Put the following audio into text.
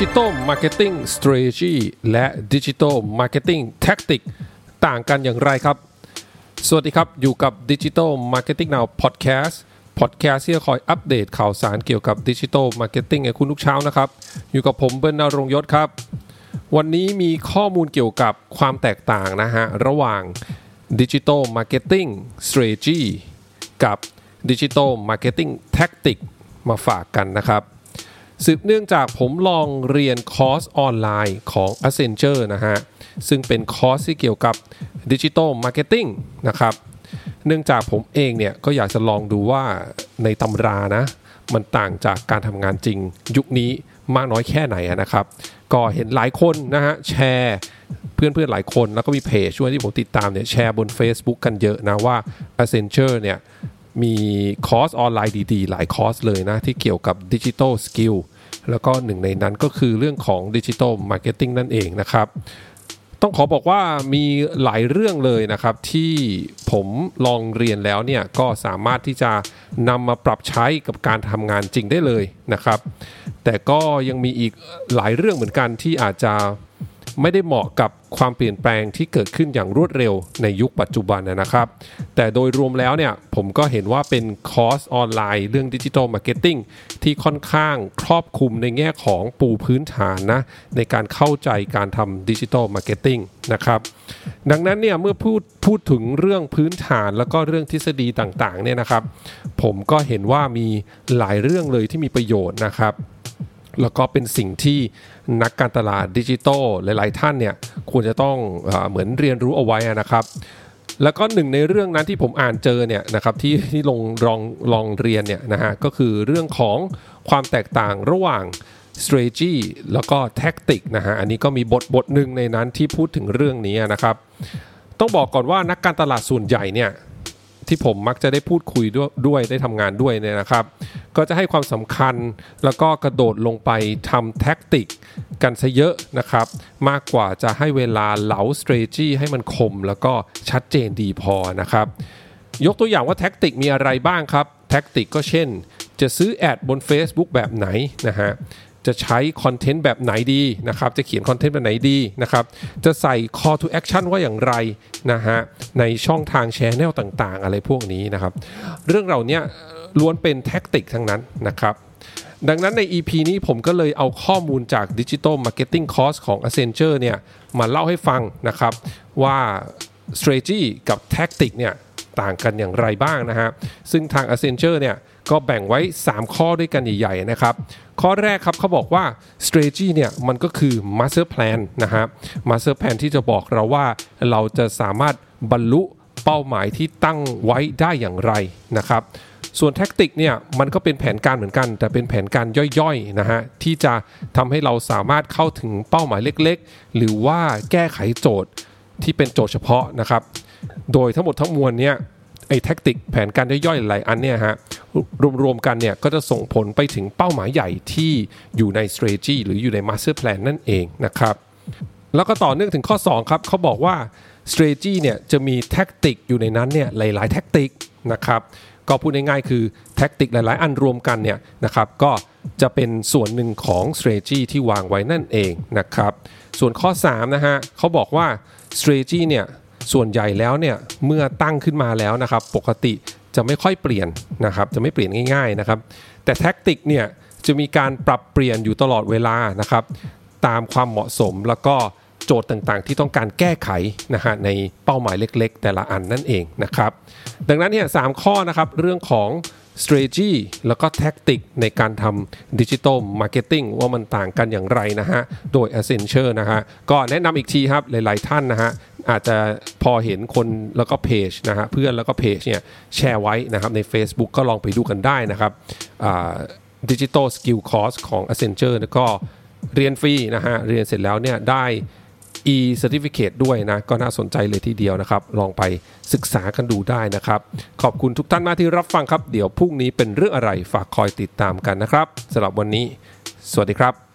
Digital Marketing Strategy และดิจิ t a ลมาร์เก็ตติ้งแท็กติกต่างกันอย่างไรครับ สวัสดีครับ อยู่กับ Digital Marketing Now Podcast Podcast ที่จะคอยอัปเดตข่าวสารเกี่ยวกับ Digital Marketing ให้คุณทุกเช้านะครับ อยู่กับผมเบิร์นนรงยศครับ วันนี้มีข้อมูลเกี่ยวกับความแตกต่างนะฮะ ระหว่าง Digital Marketing สตร a t e g y กับดิจิทัลมาร์เก็ตติ้งTactic มาฝากกันนะครับ สืบเนื่องจากผมลองเรียนคอร์สออนไลน์ของ Accenture นะฮะ ซึ่งเป็นคอร์สที่เกี่ยวกับดิจิ t a ลมาร์เก็ตติ้งนะครับ เนื่องจากผมเองเนี่ยก็อยากจะลองดูว่าในตำรานะ มันต่างจากการทำงานจริงยุคนี้มากน้อยแค่ไหนนะครับ ก็เห็นหลายคนนะฮะแชร์เพื่อนๆหลายคนแล้วก็มีเพจช่วยที่ผมติดตามเนี่ยแชร์บน Facebook กันเยอะนะว่า Accenture เนี่ย มีคอร์สออนไลน์ดีๆ หลายคอร์สเลยนะ ที่เกี่ยวกับ digital skill แล้วก็หนึ่งในนั้นก็คือเรื่องของ digital marketing นั่นเองนะครับ ต้องขอบอกว่ามีหลายเรื่องเลยนะครับ ที่ผมลองเรียนแล้วเนี่ย ก็สามารถที่จะนำมาปรับใช้กับการทำงานจริงได้เลยนะครับ แต่ก็ยังมีอีกหลายเรื่องเหมือนกันที่อาจจะ ไม่ได้เหมาะกับความเปลี่ยนแปลงที่เกิดขึ้นอย่างรวดเร็วในยุคปัจจุบันนะครับ แต่โดยรวมแล้วเนี่ยผมก็เห็นว่าเป็นคอร์สออนไลน์เรื่อง digital marketing ที่ค่อนข้างครอบคลุมในแง่ของปูพื้นฐานนะในการเข้าใจการทำ digital marketing นะครับดังนั้นเนี่ยเมื่อพูดพูดถึงเรื่องพื้นฐานแล้วก็เรื่องทฤษฎีต่างๆเนี่ยนะครับ ผมก็เห็นว่ามีหลายเรื่องเลยที่มีประโยชน์นะครับ แล้วก็เป็นสิ่งที่นักการตลาดดิจิทัลหลาย ๆ ท่านเนี่ยควรจะต้องเอเหมือนเรียนรู้เอาไว้นะครับแล้วก็หนึ่งในเรื่องนั้นที่ผมอ่านเจอเนี่ยนะครับที่ที่ลงลองลองเรียนเนี่ยนะฮะก็คือเรื่องของความแตกต่างระหว่าง strategy แล้วก็ tactic นะฮะอันนี้ก็มีบทบทหนึ่งในนั้นที่พูดถึงเรื่องนี้นะครับต้องบอกก่อนว่านักการตลาดส่วนใหญ่เนี่ยที่ผมมักจะได้พูดคุยด้วยด้วยได้ทำงานด้วยเนี่ยนะครับ ก็จะให้ความสำคัญแล้วก็กระโดดลงไปทำ tactic กันซะเยอะนะครับ มากกว่าจะให้เวลาเหลา strategy ให้มันคม แล้วก็ชัดเจนดีพอนะครับ ยกตัวอย่างว่า tactic มีอะไรบ้างครับ tactic ก็เช่น จะซื้อ ad บน Facebook แบบไหนนะฮะ จะใช้ content แบบไหนดีนะครับ จะเขียน content แบบไหนดีนะครับ จะใส่ call to action ว่าอย่างไรนะฮะ ในช่องทาง channel ต่างๆ อะไรพวกนี้นะครับ เรื่องเราเนี้ยล้วนเป็นแท็กติกทั้งนั้นนะครับ ดังนั้นใน EP นี้ผมก็เลยเอาข้อมูลจาก Digital Marketing Course ของ Accenture เนี่ยมาเล่าให้ฟังนะครับว่า strategy กับ tactic เนี่ยต่างกันอย่างไรบ้างนะฮะ ซึ่งทาง Accenture เนี่ย ก็แบ่งไว้ 3 ข้อด้วยกันใหญ่ๆนะครับ ข้อแรกครับเขาบอกว่า strategy เนี่ยมันก็คือ master plan นะฮะ master plan ที่จะบอกเราว่าเราจะสามารถบรรลุเป้าหมายที่ตั้งไว้ได้อย่างไรนะครับส่วนแท็กติกเนี่ยมันก็เป็นแผนการเหมือนกัน แต่เป็นแผนการย่อยๆนะฮะที่จะทำให้เราสามารถเข้าถึงเป้าหมายเล็กๆ หรือว่าแก้ไขโจทย์ที่เป็นโจทย์เฉพาะนะครับ โดยทั้งหมดทั้งมวลเนี่ยไอ้แท็กติกแผนการย่อยๆหลายอันเนี่ยฮะ รวมๆกันเนี่ยก็จะส่งผลไปถึงเป้าหมายใหญ่ที่อยู่ใน strategy หรืออยู่ใน master plan นั่นเองนะครับแล้วก็ต่อเนื่องถึงข้อ 2 ครับเขาบอกว่า strategy เนี่ยจะมี tactic อยู่ในนั้นเนี่ยหลาย ๆ tactic นะครับก็พูดง่ายๆคือ tactic หลาย ๆ อันรวมกันเนี่ยนะครับก็จะเป็นส่วนหนึ่งของ strategy ที่วางไว้นั่นเองนะครับส่วนข้อ3นะฮะเขาบอกว่า strategy เนี่ยส่วนใหญ่แล้วเนี่ยเมื่อตั้งขึ้นมาแล้วนะครับปกติ จะไม่ค่อยเปลี่ยนนะครับจะไม่เปลี่ยนง่ายๆนะครับแต่ tactic เนี่ยจะมีการปรับเปลี่ยนอยู่ตลอดเวลานะครับตามความเหมาะสมแล้วก็โจทย์ต่างๆ ที่ต้องการแก้ไขนะฮะในเป้าหมายเล็กๆ แต่ละอันนั่นเองนะครับดังนั้นเนี่ยสามข้อนะครับเรื่องของ strategy แล้วก็ tactic ในการทำ digital marketing ว่ามันต่างกันอย่างไรนะฮะ โดย Accenture นะฮะ ก็แนะนำอีกทีครับ หลาย ๆ ท่านนะฮะ อาจจะพอเห็นคนแล้วก็เพจนะฮะเพื่อนแล้วก็เพจเนี่ยแชร์ไว้นะครับใน Facebook ก็ลองไปดูกันได้นะครับ digital skill course ของ Accenture ก็เรียนฟรีนะฮะเรียนเสร็จแล้วเนี่ยได้ e-certificate ด้วยนะ ก็น่าสนใจเลยทีเดียวนะครับ ลองไปศึกษากันดูได้นะครับ ขอบคุณทุกท่านมากที่รับฟังครับ เดี๋ยวพรุ่งนี้เป็นเรื่องอะไรฝากคอยติดตามกันนะครับสำหรับวันนี้ สวัสดีครับ